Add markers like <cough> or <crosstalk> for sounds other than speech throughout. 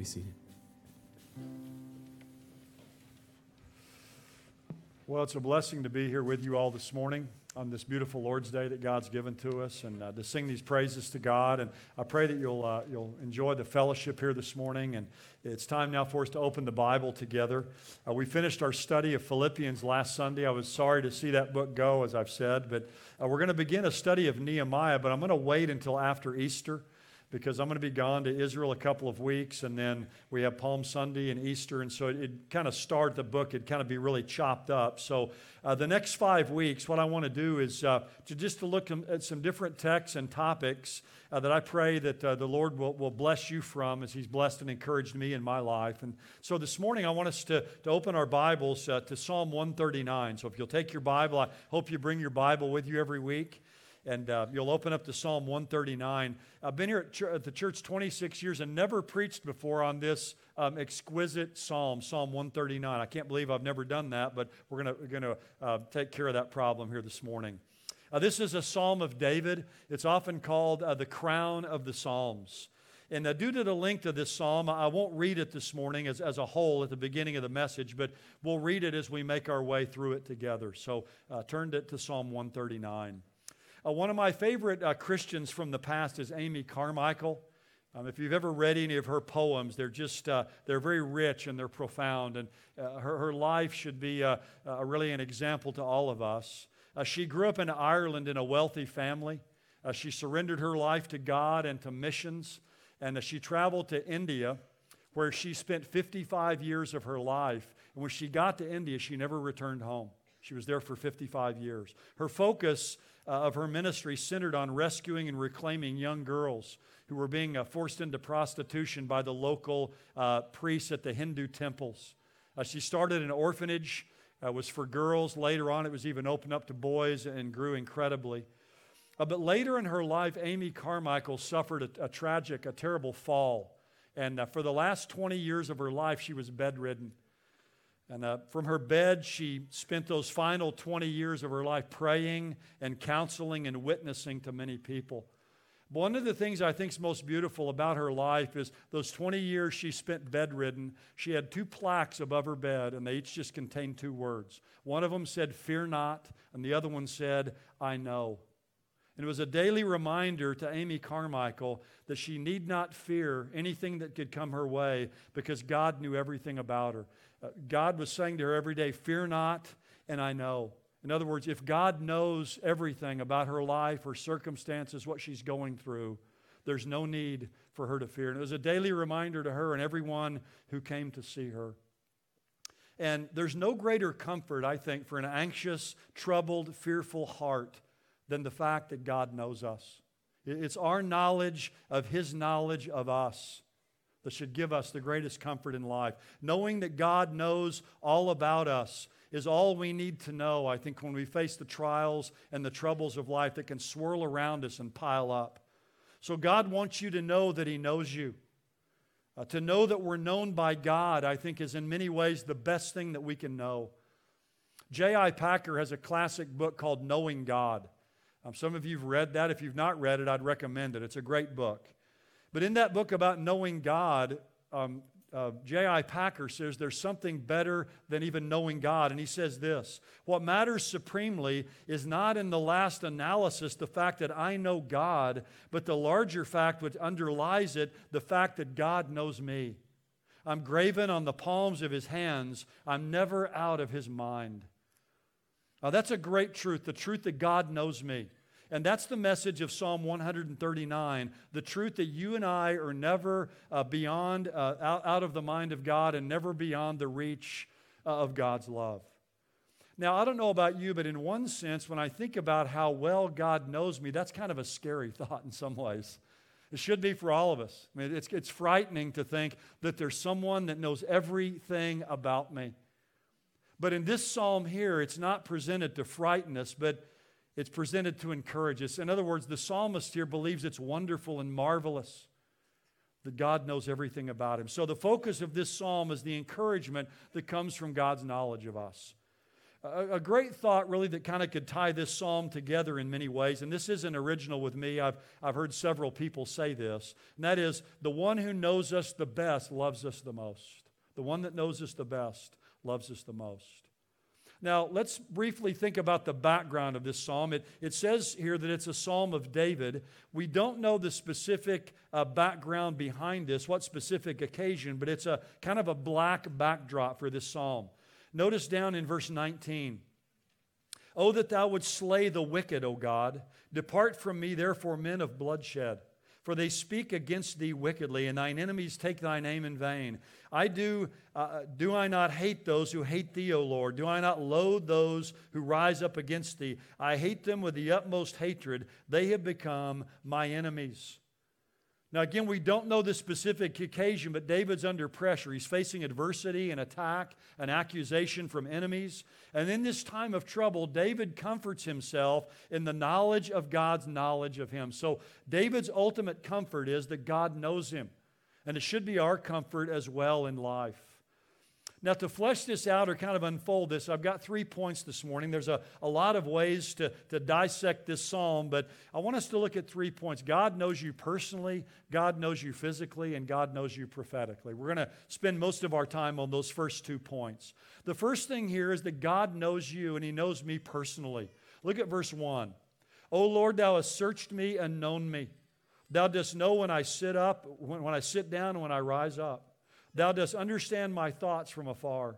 Be seated. Well, it's a blessing to be here with you all this morning on this beautiful Lord's Day that God's given to us and uh, to sing these praises to God. And I pray that you'll, uh, you'll enjoy the fellowship here this morning. And it's time now for us to open the Bible together. Uh, we finished our study of Philippians last Sunday. I was sorry to see that book go, as I've said, but uh, we're going to begin a study of Nehemiah, but I'm going to wait until after Easter because I'm going to be gone to Israel a couple of weeks, and then we have Palm Sunday and Easter, and so it, kind of start the book. It'd kind of be really chopped up. So uh, the next five weeks, what I want to do is uh, to just to look at some different texts and topics uh, that I pray that uh, the Lord will, will bless you from, as He's blessed and encouraged me in my life. And so this morning, I want us to, to open our Bibles uh, to Psalm 139. So if you'll take your Bible, I hope you bring your Bible with you every week and uh, you'll open up to Psalm 139. I've been here at, ch- at, the church 26 years and never preached before on this um, exquisite psalm, Psalm 139. I can't believe I've never done that, but we're going to uh, take care of that problem here this morning. Uh, this is a psalm of David. It's often called uh, the crown of the Psalms. And uh, due to the length of this psalm, I won't read it this morning as, as a whole at the beginning of the message, but we'll read it as we make our way through it together. So uh, turn to, to Psalm 139. Uh, one of my favorite uh, Christians from the past is Amy Carmichael. Um, if you've ever read any of her poems, they're just uh, they're very rich and they're profound, and uh, her, her life should be uh, uh, really an example to all of us. she grew up in Ireland in a wealthy family. she surrendered her life to God and to missions, and she traveled to India, where she spent 55 years of her life. And when she got to India, she never returned home. She was there for 55 years. Her focus uh, of her ministry centered on rescuing and reclaiming young girls who were being uh, forced into prostitution by the local uh, priests at the Hindu temples. Uh, she started an orphanage, uh, was for girls. Later on, it was even opened up to boys and grew incredibly. Uh, but later in her life, Amy Carmichael suffered a, a tragic, a terrible fall. And for the last 20 years of her life, she was bedridden. And uh, from her bed, she spent those final 20 years of her life praying and counseling and witnessing to many people. One of the things I think is most beautiful about her life is those 20 years she spent bedridden. She had two plaques above her bed, and they each just contained two words. One of them said, Fear not, and the other one said, I know. And it was a daily reminder to Amy Carmichael that she need not fear anything that could come her way because God knew everything about her. Uh, God was saying to her every day, Fear not, and I know. In other words, if God knows everything about her life, her circumstances, what she's going through, there's no need for her to fear. And it was a daily reminder to her and everyone who came to see her. And there's no greater comfort, I think, for an anxious, troubled, fearful heart than the fact that God knows us. It's our knowledge of His knowledge of us that should give us the greatest comfort in life. Knowing that God knows all about us is all we need to know, I think, when we face the trials and the troubles of life that can swirl around us and pile up. So, God wants you to know that He knows you. Uh, to know that we're known by God, I think, is in many ways the best thing that we can know. J.I. Packer has a classic book called Knowing God. Um, some of you have read that. If you've not read it, I'd recommend it. It's a great book. But in that book about knowing God, um, uh, J.I. Packer says there's something better than even knowing God. And he says this What matters supremely is not in the last analysis the fact that I know God, but the larger fact which underlies it, the fact that God knows me. I'm graven on the palms of his hands, I'm never out of his mind. Now, that's a great truth the truth that God knows me. And that's the message of Psalm 139 the truth that you and I are never uh, beyond, uh, out, out, of the mind of God and never beyond the reach uh, of God's love. Now, I don't know about you, but in one sense, when I think about how well God knows me, that's kind of a scary <laughs> thought in some ways. It should be for all of us. I mean, it's, it's frightening to think that there's someone that knows everything about me. But in this psalm here, it's not presented to frighten us, but it's presented to encourage us. In other words, the psalmist here believes it's wonderful and marvelous that God knows everything about him. So the focus of this psalm is the encouragement that comes from God's knowledge of us. A, a great thought, really, that kind of could tie this psalm together in many ways. And this isn't original with me. I've, I've heard several people say this. And that is the one who knows us the best loves us the most. The one that knows us the best loves us the most. Now, let's briefly think about the background of this psalm. It, it says here that it's a psalm of David. We don't know the specific uh, background behind this, what specific occasion, but it's a kind of a black backdrop for this psalm. Notice down in verse 19 Oh, that thou wouldst slay the wicked, O God. Depart from me, therefore, men of bloodshed. For they speak against thee wickedly, and thine enemies take thy name in vain. I do, uh, do I not hate those who hate thee, O Lord? Do I not loathe those who rise up against thee? I hate them with the utmost hatred. They have become my enemies. Now, again, we don't know the specific occasion, but David's under pressure. He's facing adversity, an attack, an accusation from enemies. And in this time of trouble, David comforts himself in the knowledge of God's knowledge of him. So, David's ultimate comfort is that God knows him. And it should be our comfort as well in life. Now, to flesh this out or kind of unfold this, I've got three points this morning. There's a, a lot of ways to, to dissect this psalm, but I want us to look at three points. God knows you personally, God knows you physically, and God knows you prophetically. We're going to spend most of our time on those first two points. The first thing here is that God knows you and He knows me personally. Look at verse 1. O Lord, thou hast searched me and known me. Thou dost know when I sit up, when, when I sit down, and when I rise up. Thou dost understand my thoughts from afar.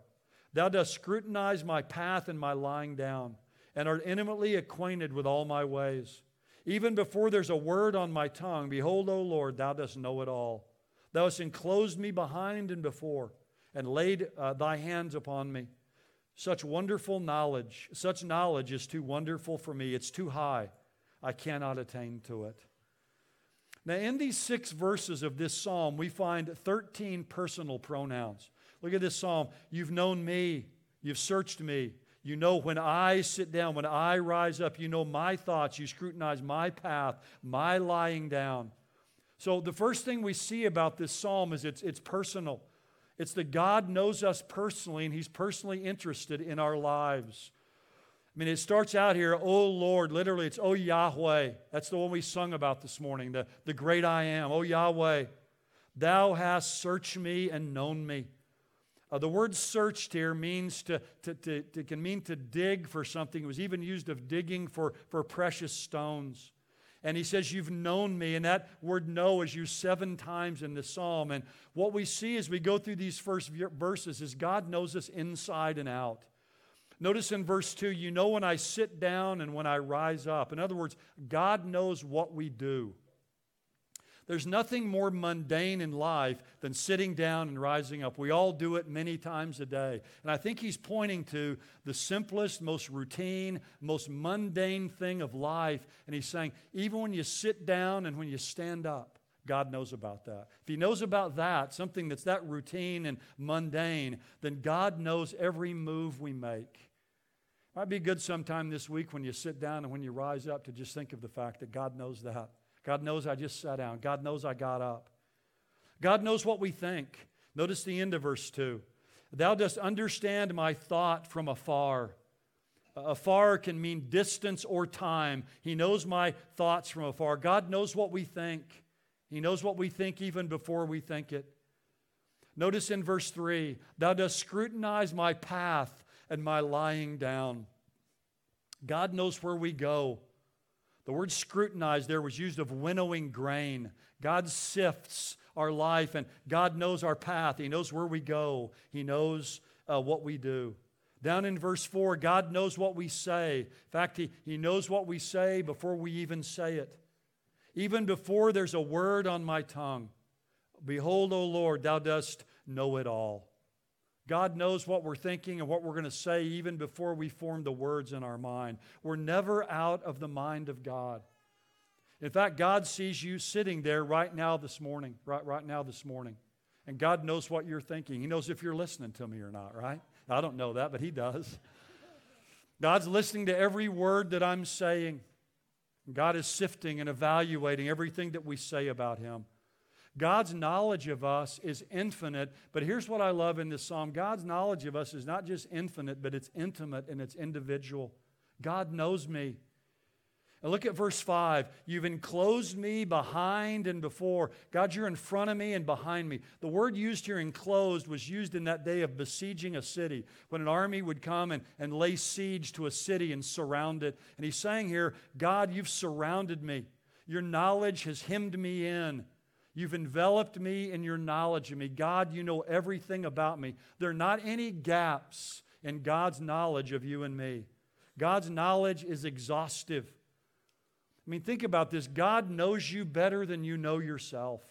Thou dost scrutinize my path and my lying down, and art intimately acquainted with all my ways. Even before there's a word on my tongue, behold, O Lord, thou dost know it all. Thou hast enclosed me behind and before, and laid uh, thy hands upon me. Such wonderful knowledge, such knowledge is too wonderful for me. It's too high. I cannot attain to it. Now, in these six verses of this psalm, we find 13 personal pronouns. Look at this psalm. You've known me, you've searched me. You know when I sit down, when I rise up, you know my thoughts, you scrutinize my path, my lying down. So, the first thing we see about this psalm is it's, it's personal. It's that God knows us personally and He's personally interested in our lives. I mean, it starts out here, oh Lord, literally, it's oh Yahweh. That's the one we sung about this morning, the, the great I am. Oh Yahweh, thou hast searched me and known me. Uh, the word searched here means to, to, to, to, can mean to dig for something. It was even used of digging for, for precious stones. And he says, You've known me. And that word know is used seven times in the psalm. And what we see as we go through these first verses is God knows us inside and out. Notice in verse 2, you know when I sit down and when I rise up. In other words, God knows what we do. There's nothing more mundane in life than sitting down and rising up. We all do it many times a day. And I think he's pointing to the simplest, most routine, most mundane thing of life. And he's saying, even when you sit down and when you stand up, God knows about that. If He knows about that, something that's that routine and mundane, then God knows every move we make. Might be good sometime this week when you sit down and when you rise up to just think of the fact that God knows that. God knows I just sat down. God knows I got up. God knows what we think. Notice the end of verse 2. Thou dost understand my thought from afar. Afar can mean distance or time. He knows my thoughts from afar. God knows what we think. He knows what we think even before we think it. Notice in verse 3 Thou dost scrutinize my path and my lying down. God knows where we go. The word scrutinize there was used of winnowing grain. God sifts our life and God knows our path. He knows where we go, He knows uh, what we do. Down in verse 4, God knows what we say. In fact, he, he knows what we say before we even say it. Even before there's a word on my tongue. Behold, O Lord, thou dost know it all. God knows what we're thinking and what we're going to say even before we form the words in our mind. We're never out of the mind of God. In fact, God sees you sitting there right now this morning, right, right now this morning. And God knows what you're thinking. He knows if you're listening to me or not, right? I don't know that, but He does. God's listening to every word that I'm saying. God is sifting and evaluating everything that we say about Him. God's knowledge of us is infinite, but here's what I love in this psalm God's knowledge of us is not just infinite, but it's intimate and it's individual. God knows me. And look at verse 5. You've enclosed me behind and before. God, you're in front of me and behind me. The word used here, enclosed, was used in that day of besieging a city, when an army would come and, and lay siege to a city and surround it. And he's saying here, God, you've surrounded me. Your knowledge has hemmed me in. You've enveloped me in your knowledge of me. God, you know everything about me. There are not any gaps in God's knowledge of you and me. God's knowledge is exhaustive. I mean, think about this. God knows you better than you know yourself.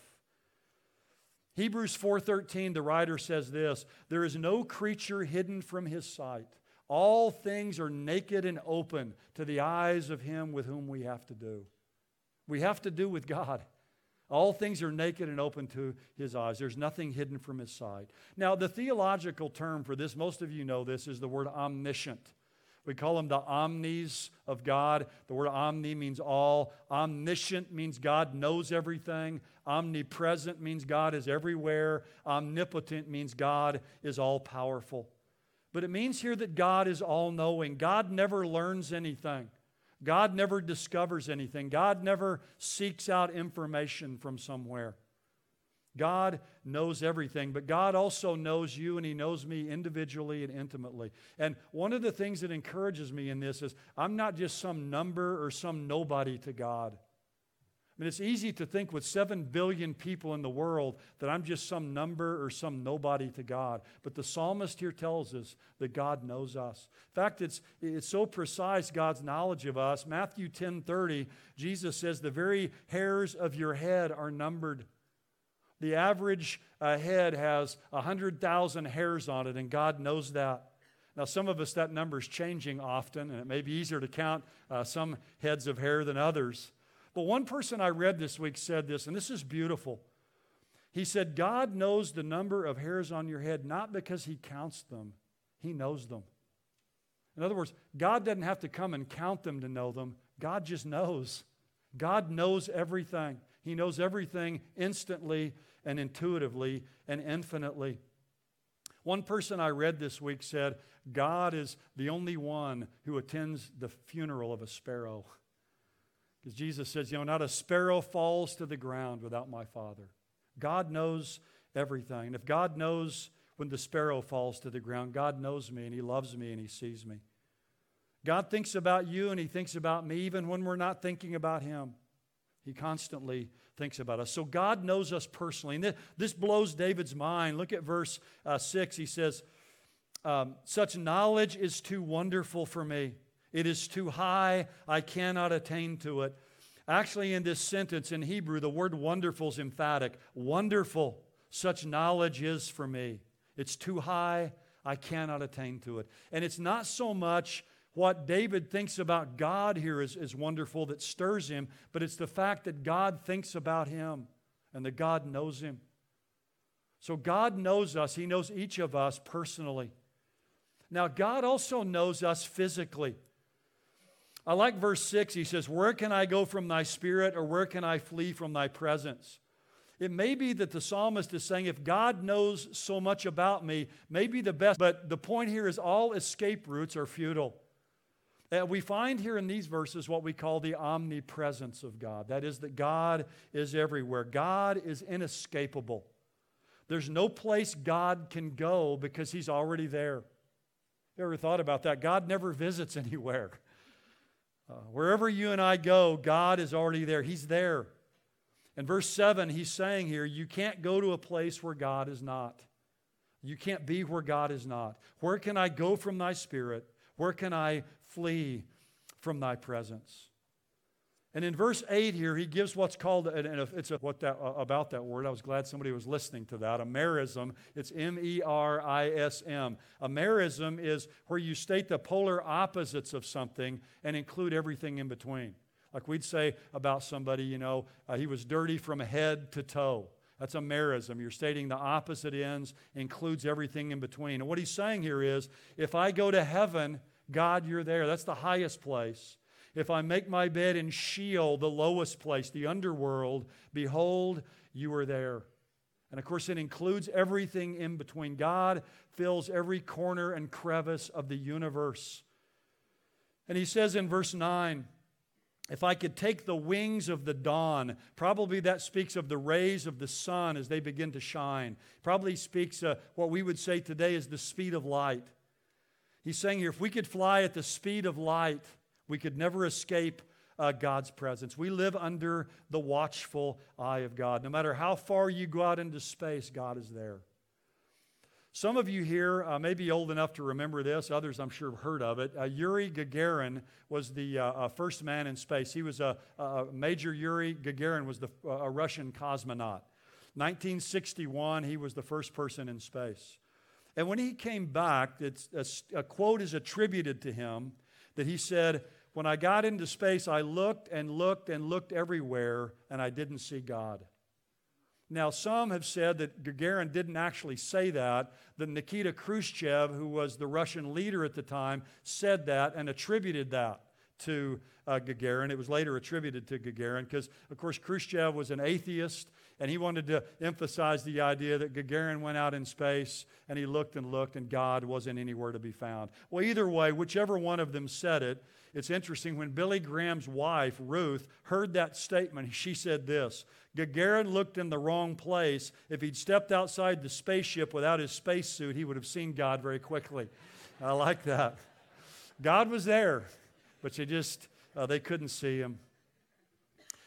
Hebrews 4:13 the writer says this, there is no creature hidden from his sight. All things are naked and open to the eyes of him with whom we have to do. We have to do with God. All things are naked and open to his eyes. There's nothing hidden from his sight. Now, the theological term for this, most of you know this, is the word omniscient. We call them the omnis of God. The word omni means all. Omniscient means God knows everything. Omnipresent means God is everywhere. Omnipotent means God is all powerful. But it means here that God is all knowing. God never learns anything. God never discovers anything. God never seeks out information from somewhere. God knows everything, but God also knows you and He knows me individually and intimately. And one of the things that encourages me in this is I'm not just some number or some nobody to God. Mean, it's easy to think with 7 billion people in the world that I'm just some number or some nobody to God. But the psalmist here tells us that God knows us. In fact, it's, it's so precise, God's knowledge of us. Matthew 10 30, Jesus says, The very hairs of your head are numbered. The average uh, head has 100,000 hairs on it, and God knows that. Now, some of us, that number is changing often, and it may be easier to count uh, some heads of hair than others. But one person I read this week said this, and this is beautiful. He said, God knows the number of hairs on your head not because He counts them, He knows them. In other words, God doesn't have to come and count them to know them, God just knows. God knows everything. He knows everything instantly and intuitively and infinitely. One person I read this week said, God is the only one who attends the funeral of a sparrow. <laughs> Because Jesus says, you know, not a sparrow falls to the ground without my Father. God knows everything. And if God knows when the sparrow falls to the ground, God knows me and He loves me and He sees me. God thinks about you and He thinks about me even when we're not thinking about Him. He constantly thinks about us. So God knows us personally. And this blows David's mind. Look at verse uh, 6. He says, um, Such knowledge is too wonderful for me. It is too high. I cannot attain to it. Actually, in this sentence in Hebrew, the word wonderful is emphatic. Wonderful, such knowledge is for me. It's too high. I cannot attain to it. And it's not so much what David thinks about God here is, is wonderful that stirs him, but it's the fact that God thinks about him and that God knows him. So God knows us, He knows each of us personally. Now, God also knows us physically. I like verse 6. He says, Where can I go from thy spirit, or where can I flee from thy presence? It may be that the psalmist is saying, if God knows so much about me, maybe the best. But the point here is all escape routes are futile. Uh, we find here in these verses what we call the omnipresence of God. That is, that God is everywhere, God is inescapable. There's no place God can go because He's already there. You ever thought about that? God never visits <laughs> anywhere. Uh, wherever you and I go, God is already there. He's there. In verse 7, he's saying here, you can't go to a place where God is not. You can't be where God is not. Where can I go from thy spirit? Where can I flee from thy presence. And in verse 8 here, he gives what's called, and it's a, what that, about that word. I was glad somebody was listening to that. A merism. It's M E R I S M. A merism is where you state the polar opposites of something and include everything in between. Like we'd say about somebody, you know, uh, he was dirty from head to toe. That's a merism. You're stating the opposite ends, includes everything in between. And what he's saying here is if I go to heaven, God, you're there. That's the highest place. If I make my bed in Sheol, the lowest place, the underworld, behold, you are there. And of course, it includes everything in between. God fills every corner and crevice of the universe. And he says in verse 9, if I could take the wings of the dawn, probably that speaks of the rays of the sun as they begin to shine. Probably speaks what we would say today is the speed of light. He's saying here, if we could fly at the speed of light, we could never escape uh, God's presence. We live under the watchful eye of God. No matter how far you go out into space, God is there. Some of you here uh, may be old enough to remember this. Others, I'm sure, have heard of it. Uh, Yuri Gagarin was the uh, uh first man in space. He was a, a Major Yuri Gagarin was the, a Russian cosmonaut. 1961, he was the first person in space. And when he came back, a, a quote is attributed to him that he said, When I got into space, I looked and looked and looked everywhere, and I didn't see God. Now, some have said that Gagarin didn't actually say that, that Nikita Khrushchev, who was the Russian leader at the time, said that and attributed that to uh, Gagarin. It was later attributed to Gagarin because, of course, Khrushchev was an atheist and he wanted to emphasize the idea that Gagarin went out in space and he looked and looked and God wasn't anywhere to be found. Well, either way, whichever one of them said it, it's interesting. When Billy Graham's wife, Ruth, heard that statement, <laughs> she said this Gagarin looked in the wrong place. If he'd stepped outside the spaceship without his spacesuit, he would have seen God very quickly. <laughs> I like that. God was there, but they just uh, they couldn't see him.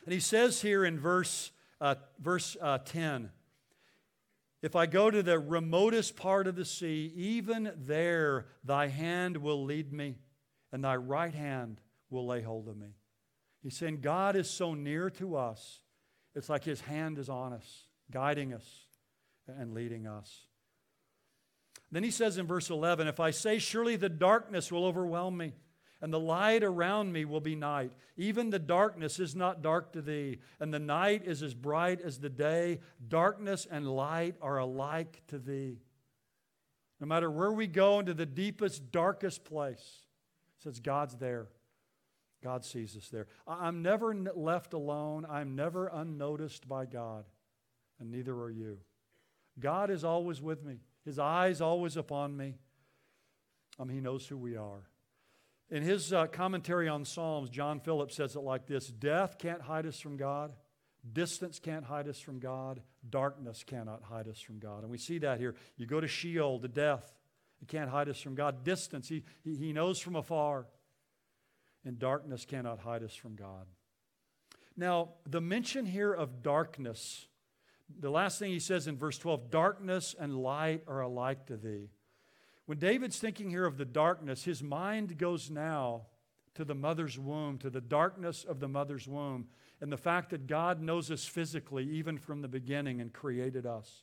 And he says here in verse uh, verse uh, 10 If I go to the remotest part of the sea, even there thy hand will lead me, and thy right hand will lay hold of me. He's saying God is so near to us it's like His hand is on us, guiding us and leading us. Then he says in verse 11, If I say, Surely the darkness will overwhelm me, and the light around me will be night. Even the darkness is not dark to thee, and the night is as bright as the day. Darkness and light are alike to thee. No matter where we go into the deepest, darkest place, says God's there. God sees us there. I'm never left alone. I'm never unnoticed by God, and neither are you. God is always with me, His eyes always upon me. Um, he knows who we are. In his uh, commentary on Psalms, John Phillips says it like this Death can't hide us from God. Distance can't hide us from God. Darkness cannot hide us from God. And we see that here. You go to Sheol, to death. It can't hide us from God. Distance, he, he, he knows from afar and darkness cannot hide us from God. Now, the mention here of darkness, the last thing he says in verse 12 darkness and light are alike to thee. When David's thinking here of the darkness, his mind goes now to the mother's womb, to the darkness of the mother's womb, and the fact that God knows us physically even from the beginning and created us.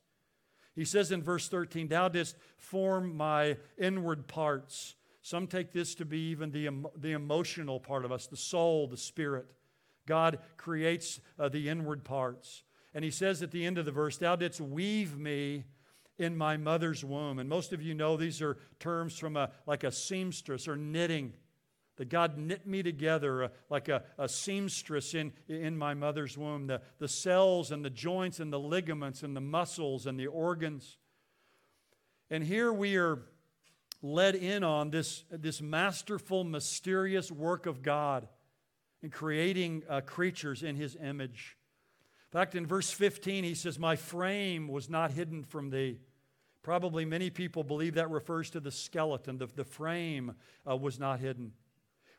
He says in verse 13, Thou didst form my inward parts. Some take this to be even the, the emotional part of us, the soul, the spirit. God creates uh, the inward parts. And he says at the end of the verse, Thou didst weave me in my mother's womb. And most of you know these are terms from a, like a seamstress or knitting. That God knit me together uh, like a, a seamstress in, in my mother's womb. The, the cells and the joints and the ligaments and the muscles and the organs. And here we are led in on this, this masterful, mysterious work of God in creating uh, creatures in his image. In fact, in verse 15, he says, My frame was not hidden from thee. Probably many people believe that refers to the skeleton. The, the frame uh, was not hidden.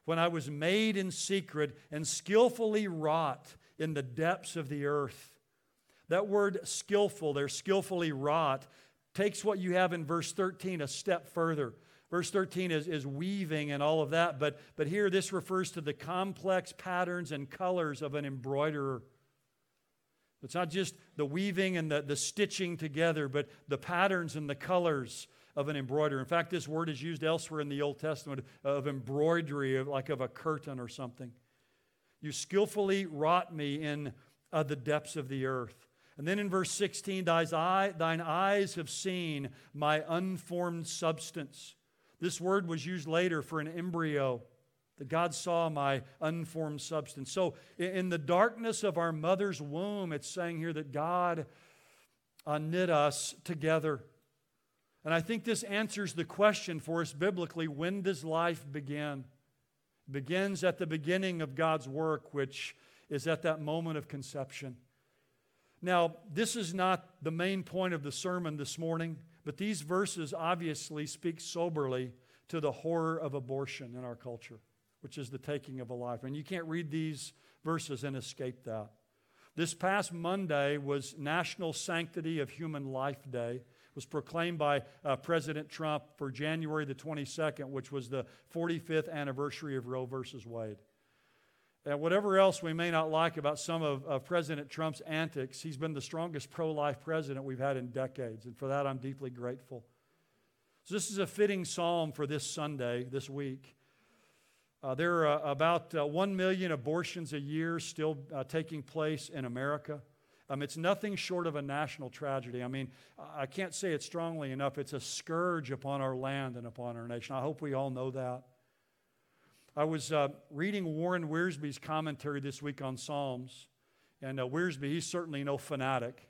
When I was made in secret and skillfully wrought in the depths of the earth. That word skillful, there, skillfully wrought, takes what you have in verse 13 a step further. Verse 13 is, is weaving and all of that, but, but here this refers to the complex patterns and colors of an embroiderer. It's not just the weaving and the, the stitching together, but the patterns and the colors of an embroiderer. In fact, this word is used elsewhere in the Old Testament of embroidery, of, like of a curtain or something. You skillfully wrought me in uh, the depths of the earth. And then in verse 16, thine eyes have seen my unformed substance. This word was used later for an embryo. That God saw my unformed substance. So, in the darkness of our mother's womb, it's saying here that God uh, knit us together. And I think this answers the question for us biblically when does life begin? It begins at the beginning of God's work, which is at that moment of conception. Now, this is not the main point of the sermon this morning, but these verses obviously speak soberly to the horror of abortion in our culture, which is the taking of a life. And you can't read these verses and escape that. This past Monday was National Sanctity of Human Life Day. It was proclaimed by uh, President Trump for January the 22nd, which was the 45th anniversary of Roe versus Wade. And whatever else we may not like about some of, of President Trump's antics, he's been the strongest pro life president we've had in decades. And for that, I'm deeply grateful. So, this is a fitting psalm for this Sunday, this week. Uh, there are uh, about uh, 1 million abortions a year still uh, taking place in America. Um, it's nothing short of a national tragedy. I mean, I can't say it strongly enough. It's a scourge upon our land and upon our nation. I hope we all know that. I was uh, reading Warren Wiersbe's commentary this week on Psalms, and uh, Wiersbe, he's certainly no fanatic,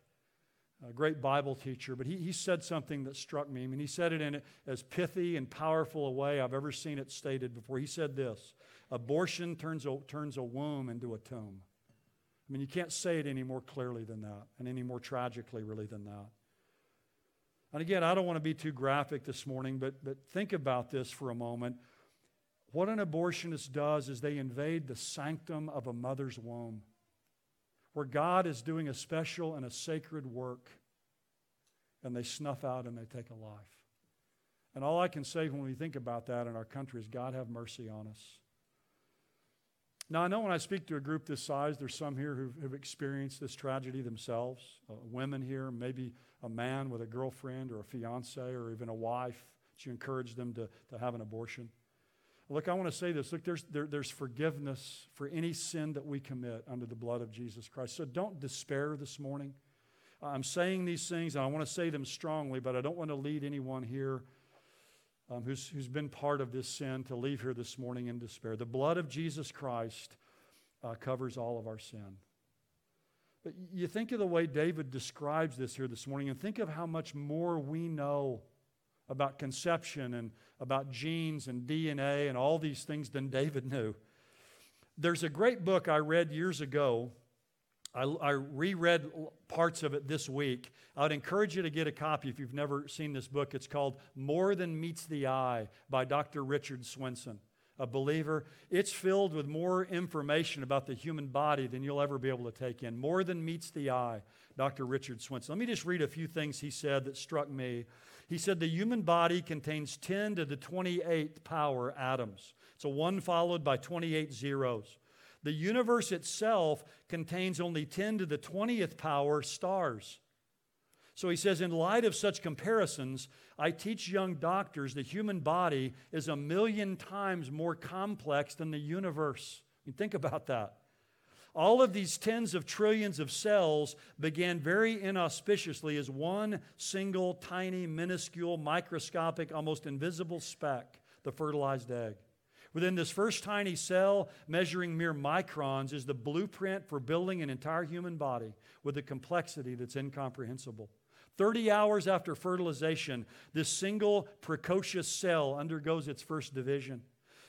a great Bible teacher, but he, he said something that struck me. I mean, he said it in as pithy and powerful a way I've ever seen it stated before. He said this Abortion turns a, turns a womb into a tomb. I mean, you can't say it any more clearly than that, and any more tragically, really, than that. And again, I don't want to be too graphic this morning, but, but think about this for a moment. What an abortionist does is they invade the sanctum of a mother's womb, where God is doing a special and a sacred work, and they snuff out and they take a life. And all I can say when we think about that in our country is God have mercy on us. Now, I know when I speak to a group this size, there's some here who have experienced this tragedy themselves. Uh, women here, maybe a man with a girlfriend or a fiance or even a wife that you encourage them to, to have an abortion. Look, I want to say this. Look, there's, there, there's forgiveness for any sin that we commit under the blood of Jesus Christ. So don't despair this morning. I'm saying these things, and I want to say them strongly, but I don't want to lead anyone here um, who's, who's been part of this sin to leave here this morning in despair. The blood of Jesus Christ uh, covers all of our sin. But you think of the way David describes this here this morning, and think of how much more we know about conception and about genes and DNA and all these things than David knew. There's a great book I read years ago. I, I, reread parts of it this week. I would encourage you to get a copy if you've never seen this book. It's called More Than Meets the Eye by Dr. Richard Swenson, a believer. It's filled with more information about the human body than you'll ever be able to take in. More Than Meets the Eye, Dr. Richard Swenson. Let me just read a few things he said that struck me. He said the human body contains 10 to the 28th power atoms. So one followed by 28 zeros. The universe itself contains only 10 to the 20th power stars. So he says, in light of such comparisons, I teach young doctors the human body is a million times more complex than the universe. I mean, think about that. All of these tens of trillions of cells began very inauspiciously as one single, tiny, minuscule, microscopic, almost invisible speck, the fertilized egg. Within this first tiny cell, measuring mere microns, is the blueprint for building an entire human body with a complexity that's incomprehensible. 30 hours after fertilization, this single precocious cell undergoes its first division.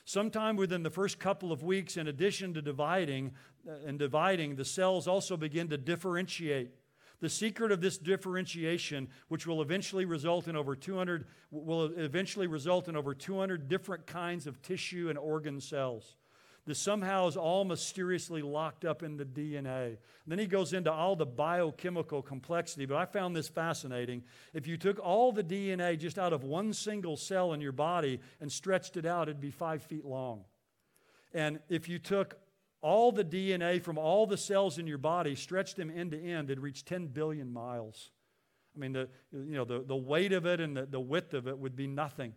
Sometime within the first couple of weeks, in addition to dividing Uh, and dividing, the cells also begin to differentiate. The secret of this differentiation, which will eventually result in over 200, will eventually result in over 200 different kinds of tissue and organ cells. This somehow is all mysteriously locked up in the DNA. And then he goes into all the biochemical complexity, but I found this fascinating. If you took all the DNA just out of one single cell in your body and stretched it out, it'd be five feet long. And if you took all the DNA from all the cells in your body, stretched them end to end, it'd reach 10 billion miles. I mean, the, you know, the, the weight of it and the, the width of it would be nothing.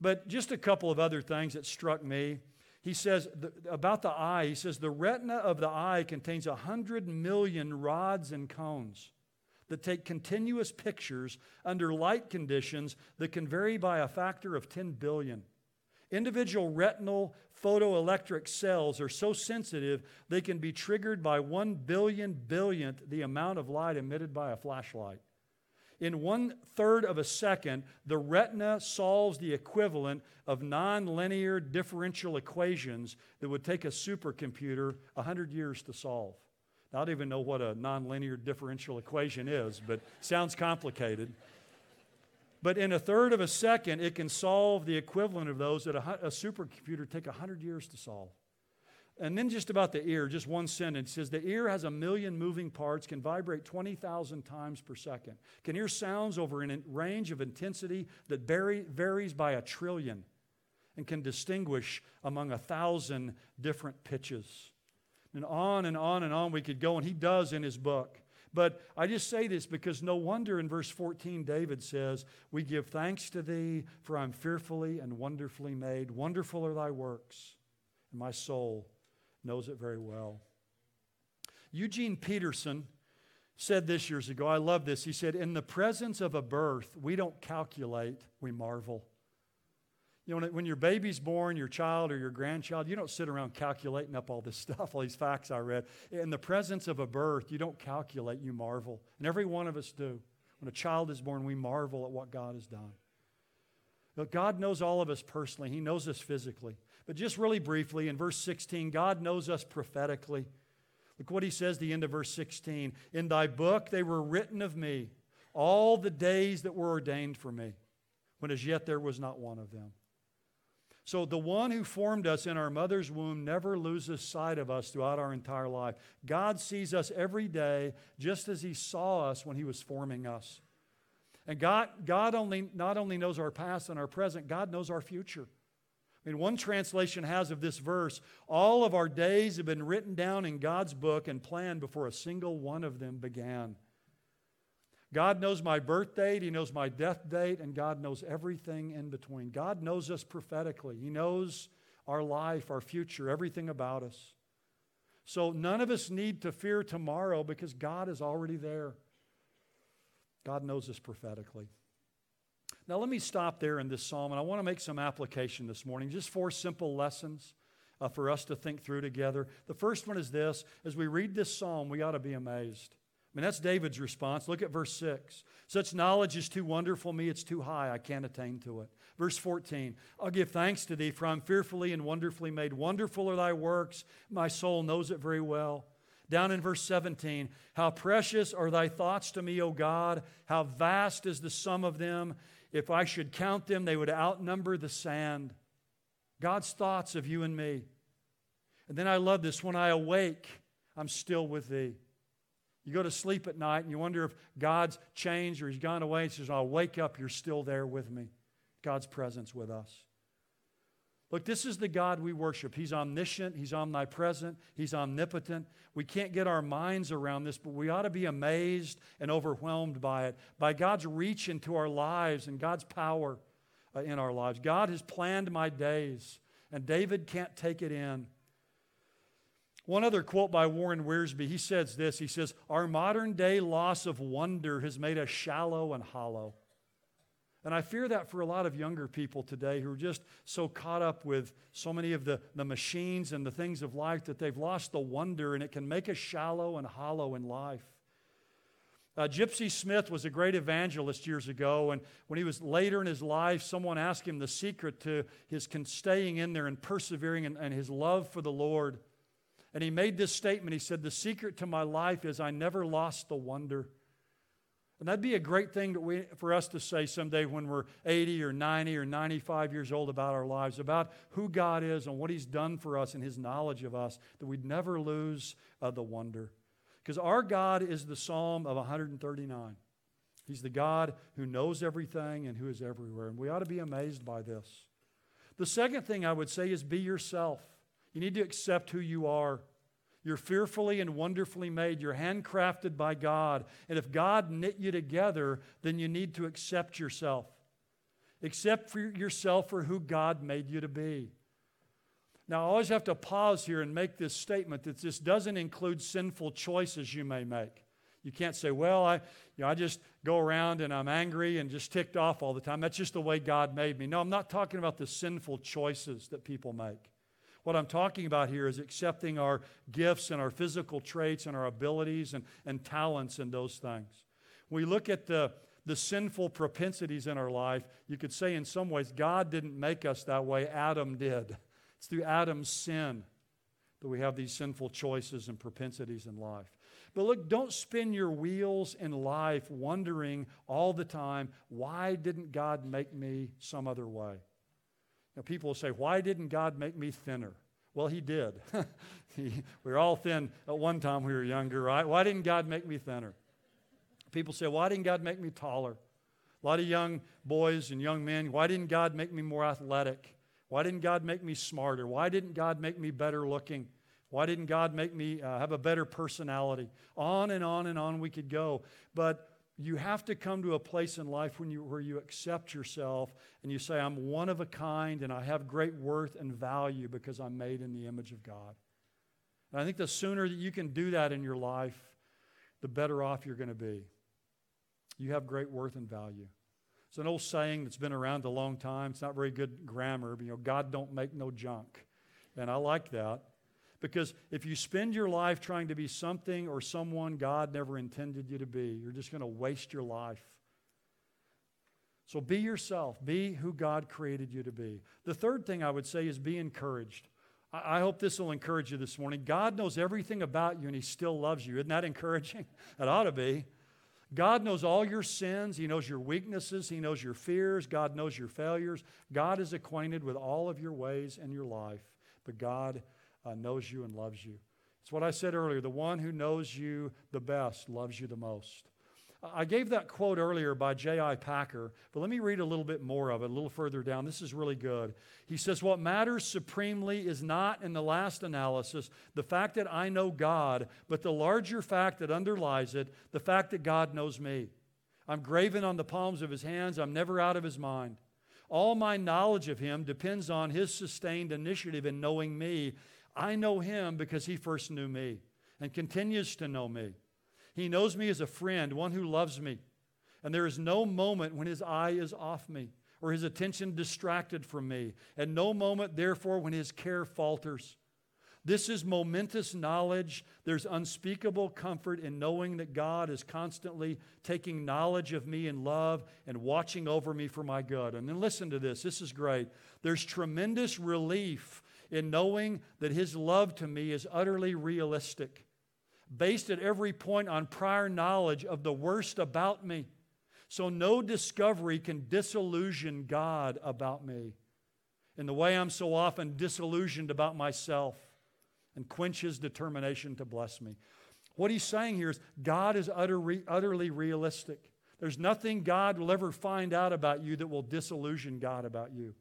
But just a couple of other things that struck me. He says the, about the eye, he says the retina of the eye contains 100 million rods and cones that take continuous pictures under light conditions that can vary by a factor of 10 billion. Individual retinal photoelectric cells are so sensitive they can be triggered by one billion billionth the amount of light emitted by a flashlight. In one third of a second, the retina solves the equivalent of nonlinear differential equations that would take a supercomputer 100 years to solve. I don't even know what a nonlinear differential equation is, but sounds complicated. But in a third of a second, it can solve the equivalent of those that a, a supercomputer take 100 years to solve. And then just about the ear, just one sentence says the ear has a million moving parts, can vibrate 20,000 times per second, can hear sounds over a range of intensity that vary, varies by a trillion, and can distinguish among a thousand different pitches. And on and on and on we could go, and he does in his book. But I just say this because no wonder in verse 14 David says, We give thanks to thee, for I'm fearfully and wonderfully made. Wonderful are thy works, and my soul knows it very well. Eugene Peterson said this years ago. I love this. He said, In the presence of a birth, we don't calculate, we marvel. You know, when your baby's born, your child or your grandchild, you don't sit around calculating up all this <laughs> stuff, all these facts I read. In the presence of a birth, you don't calculate, you marvel. And every one of us do. When a child is born, we marvel at what God has done. But God knows all of us personally, He knows us physically. But just really briefly, in verse 16, God knows us prophetically. Look what He says, the end of verse 16. In thy book they were written of me, all the days that were ordained for me, when as yet there was not one of them. So, the one who formed us in our mother's womb never loses sight of us throughout our entire life. God sees us every day just as He saw us when He was forming us. And God, God only, not only knows our past and our present, God knows our future. I mean, one translation has of this verse all of our days have been written down in God's book and planned before a single one of them began. God knows my birth date, He knows my death date, and God knows everything in between. God knows us prophetically. He knows our life, our future, everything about us. So none of us need to fear tomorrow because God is already there. God knows us prophetically. Now, let me stop there in this psalm, and I want to make some application this morning. Just four simple lessons uh, for us to think through together. The first one is this as we read this psalm, we ought to be amazed. I mean, that's David's response. Look at verse 6. Such knowledge is too wonderful me, it's too high, I can't attain to it. Verse 14 I'll give thanks to thee, for I'm fearfully and wonderfully made. Wonderful are thy works, my soul knows it very well. Down in verse 17, how precious are thy thoughts to me, O God, how vast is the sum of them. If I should count them, they would outnumber the sand. God's thoughts of you and me. And then I love this when I awake, I'm still with thee. You go to sleep at night and you wonder if God's changed or He's gone away. He says, I'll wake up, you're still there with me. God's presence with us. Look, this is the God we worship. He's omniscient, He's omnipresent, He's omnipotent. We can't get our minds around this, but we ought to be amazed and overwhelmed by it, by God's reach into our lives and God's power uh, in our lives. God has planned my days, and David can't take it in. One other quote by Warren Wiersbe, he says this He says, Our modern day loss of wonder has made us shallow and hollow. And I fear that for a lot of younger people today who are just so caught up with so many of the, the machines and the things of life that they've lost the wonder, and it can make us shallow and hollow in life. Uh, Gypsy Smith was a great evangelist years ago, and when he was later in his life, someone asked him the secret to his staying in there and persevering and, and his love for the Lord. And he made this statement. He said, The secret to my life is I never lost the wonder. And that'd be a great thing we, for us to say someday when we're 80 or 90 or 95 years old about our lives, about who God is and what He's done for us and His knowledge of us, that we'd never lose uh, the wonder. Because our God is the Psalm of 139. He's the God who knows everything and who is everywhere. And we ought to be amazed by this. The second thing I would say is be yourself. You need to accept who you are. You're fearfully and wonderfully made. You're handcrafted by God. And if God knit you together, then you need to accept yourself. Accept for yourself for who God made you to be. Now, I always have to pause here and make this statement that this doesn't include sinful choices you may make. You can't say, well, I, you know, I just go around and I'm angry and just ticked off all the time. That's just the way God made me. No, I'm not talking about the sinful choices that people make. What I'm talking about here is accepting our gifts and our physical traits and our abilities and, and talents and those things. We look at the, the sinful propensities in our life, you could say in some ways, God didn't make us that way, Adam did. It's through Adam's sin that we have these sinful choices and propensities in life. But look, don't spin your wheels in life wondering all the time, why didn't God make me some other way? Now, people will say, why didn't God make me thinner? Well, He did. <laughs> we were all thin at one time we were younger, right? Why didn't God make me thinner? People say, why didn't God make me taller? A lot of young boys and young men, why didn't God make me more athletic? Why didn't God make me smarter? Why didn't God make me better looking? Why didn't God make me uh, have a better personality? On and on and on we could go. But you have to come to a place in life when you, where you accept yourself and you say, I'm one of a kind and I have great worth and value because I'm made in the image of God. And I think the sooner that you can do that in your life, the better off you're going to be. You have great worth and value. It's an old saying that's been around a long time. It's not very good grammar, but you know, God don't make no junk. And I like that. Because if you spend your life trying to be something or someone God never intended you to be, you're just going to waste your life. So be yourself, be who God created you to be. The third thing I would say is be encouraged. I hope this will encourage you this morning. God knows everything about you and He still loves you. Isn't that encouraging? <laughs> It ought to be. God knows all your sins. He knows your weaknesses. He knows your fears. God knows your failures. God is acquainted with all of your ways and your life. But God uh, knows you and loves you. It's what I said earlier the one who knows you the best loves you the most. I gave that quote earlier by J.I. Packer, but let me read a little bit more of it, a little further down. This is really good. He says, What matters supremely is not, in the last analysis, the fact that I know God, but the larger fact that underlies it, the fact that God knows me. I'm graven on the palms of his hands, I'm never out of his mind. All my knowledge of him depends on his sustained initiative in knowing me, I know him because he first knew me and continues to know me. He knows me as a friend, one who loves me. And there is no moment when his eye is off me or his attention distracted from me, and no moment, therefore, when his care falters. This is momentous knowledge. There's unspeakable comfort in knowing that God is constantly taking knowledge of me in love and watching over me for my good. And then listen to this. This is great. There's tremendous relief in knowing that His love to me is utterly realistic, based at every point on prior knowledge of the worst about me. So no discovery can disillusion God about me in the way I'm so often disillusioned about myself and quench His determination to bless me. What he's saying here is God is utter, utterly realistic. There's nothing God will ever find out about you that will disillusion God about you.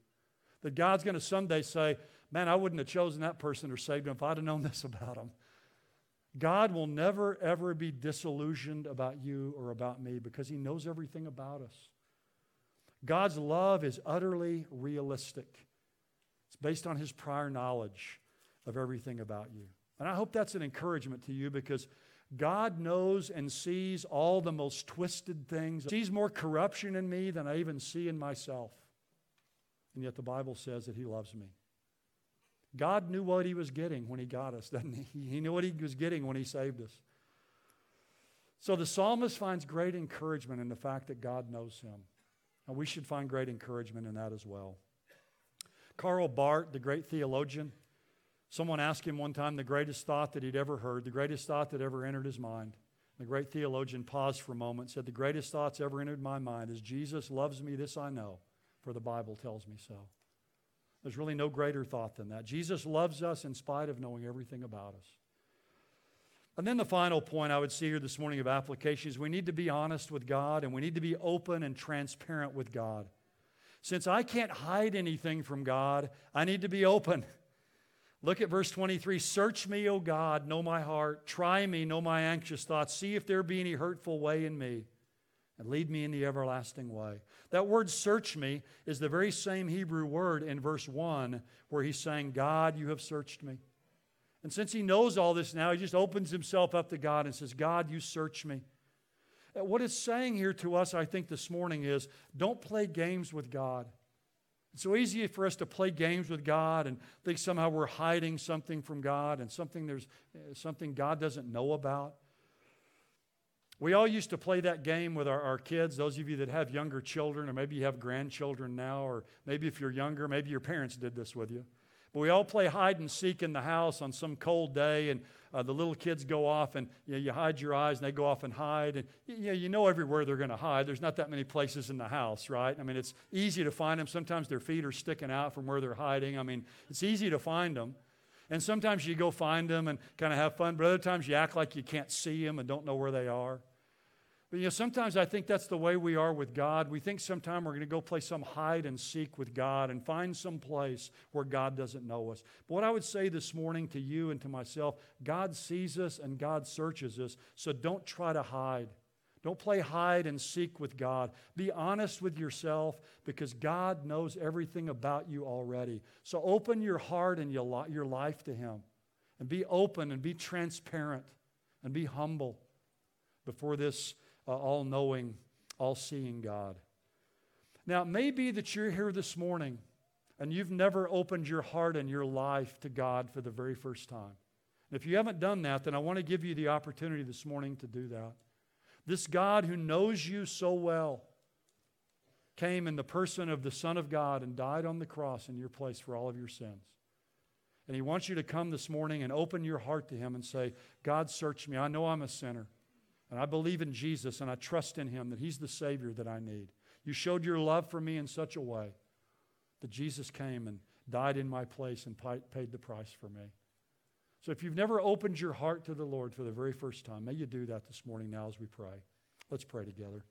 That God's going to someday say, Man, I wouldn't have chosen that person or saved him if I'd have known this about him. God will never, ever be disillusioned about you or about me because he knows everything about us. God's love is utterly realistic, it's based on his prior knowledge of everything about you. And I hope that's an encouragement to you because God knows and sees all the most twisted things. He sees more corruption in me than I even see in myself. And yet the Bible says that he loves me. God knew what he was getting when he got us, doesn't he? He knew what he was getting when he saved us. So the psalmist finds great encouragement in the fact that God knows him. And we should find great encouragement in that as well. Karl Barth, the great theologian, someone asked him one time the greatest thought that he'd ever heard, the greatest thought that ever entered his mind. The great theologian paused for a moment, said, The greatest thoughts ever entered my mind is Jesus loves me, this I know, for the Bible tells me so. There's really no greater thought than that. Jesus loves us in spite of knowing everything about us. And then the final point I would see here this morning of application is we need to be honest with God and we need to be open and transparent with God. Since I can't hide anything from God, I need to be open. Look at verse 23 Search me, O God, know my heart. Try me, know my anxious thoughts. See if there be any hurtful way in me and lead me in the everlasting way. That word search me is the very same Hebrew word in verse 1 where he's saying, God, you have searched me. And since he knows all this now, he just opens himself up to God and says, God, you search me. What it's saying here to us, I think, this morning is don't play games with God. It's so easy for us to play games with God and think somehow we're hiding something from God and something there's uh, something God doesn't know about. We all used to play that game with our, our kids. Those of you that have younger children, or maybe you have grandchildren now, or maybe if you're younger, maybe your parents did this with you. But we all play hide and seek in the house on some cold day, and uh, the little kids go off and you, know, you, hide your eyes and they go off and hide. And you know, you know everywhere they're going to hide. There's not that many places in the house, right? I mean, it's easy to find them. Sometimes their feet are sticking out from where they're hiding. I mean, it's easy to find them. And sometimes you go find them and kind of have fun, but other times you act like you can't see them and don't know where they are. But you know, sometimes I think that's the way we are with God. We think sometime we're going to go play some hide and seek with God and find some place where God doesn't know us. But what I would say this morning to you and to myself, God sees us and God searches us. So don't try to hide. Don't play hide and seek with God. Be honest with yourself because God knows everything about you already. So open your heart and your life to Him and be open and be transparent and be humble before this uh, all knowing, all seeing God. Now, it may be that you're here this morning and you've never opened your heart and your life to God for the very first time. And if you haven't done that, then I want to give you the opportunity this morning to do that. This God who knows you so well came in the person of the Son of God and died on the cross in your place for all of your sins. And He wants you to come this morning and open your heart to Him and say, God, search me. I know I'm a sinner. And I believe in Jesus and I trust in Him that He's the Savior that I need. You showed your love for me in such a way that Jesus came and died in my place and paid the price for me. So if you've never opened your heart to the Lord for the very first time, may you do that this morning now as we pray. Let's pray together.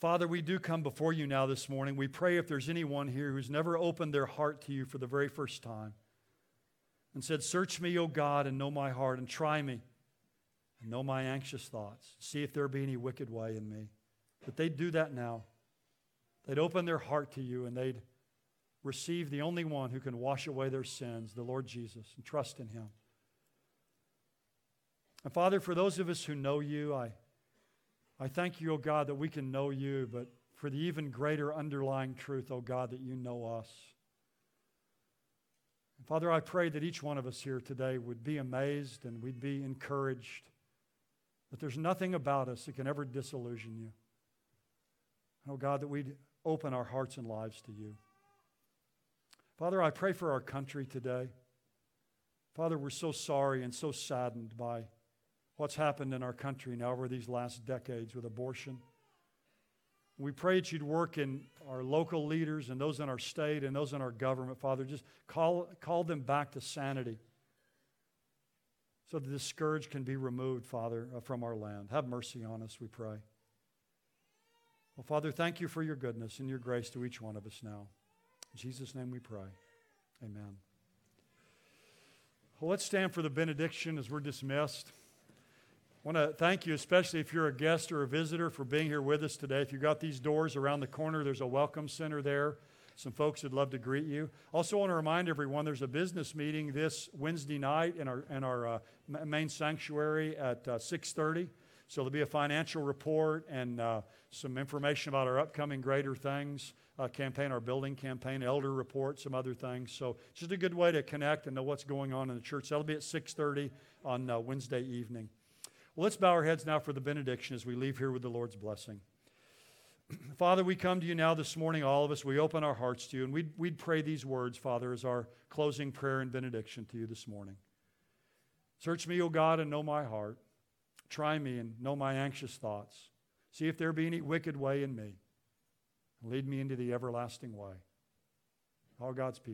Father, we do come before you now this morning. We pray if there's anyone here who's never opened their heart to you for the very first time and said, Search me, O God, and know my heart, and try me and know my anxious thoughts. See if there be any wicked way in me. But they'd do that now. They'd open their heart to you and they'd receive the only one who can wash away their sins, the Lord Jesus, and trust in him. And Father, for those of us who know you, I, I thank you, O oh God, that we can know you, but for the even greater underlying truth, O oh God, that you know us. And Father, I pray that each one of us here today would be amazed and we'd be encouraged that there's nothing about us that can ever disillusion you. Oh God, that we'd open our hearts and lives to you. Father, I pray for our country today. Father, we're so sorry and so saddened by what's happened in our country now over these last decades with abortion. We pray that you'd work in our local leaders and those in our state and those in our government, Father. Just call, call them back to sanity so that this scourge can be removed, Father, uh, from our land. Have mercy on us, we pray. Well, Father, thank you for your goodness and your grace to each one of us now. In Jesus' name we pray. Amen. Well, let's stand for the benediction as we're dismissed. I want to thank you, especially if you're a guest or a visitor, for being here with us today. If you've got these doors around the corner, there's a welcome center there. Some folks would love to greet you. Also, want to remind everyone there's a business meeting this Wednesday night in our, in our uh, main sanctuary at uh, 6:30. So there'll be a financial report and uh, some information about our upcoming Greater Things uh, campaign, our building campaign, elder report, some other things. So just a good way to connect and know what's going on in the church. That'll be at 6:30 on uh, Wednesday evening. Well, let's bow our heads now for the benediction as we leave here with the Lord's blessing. Father, we come to you now this morning, all of us. We open our hearts to you, and we'd, we'd pray these words, Father, as our closing prayer and benediction to you this morning. Search me, O God, and know my heart. Try me and know my anxious thoughts. See if there be any wicked way in me. Lead me into the everlasting way. All God's people.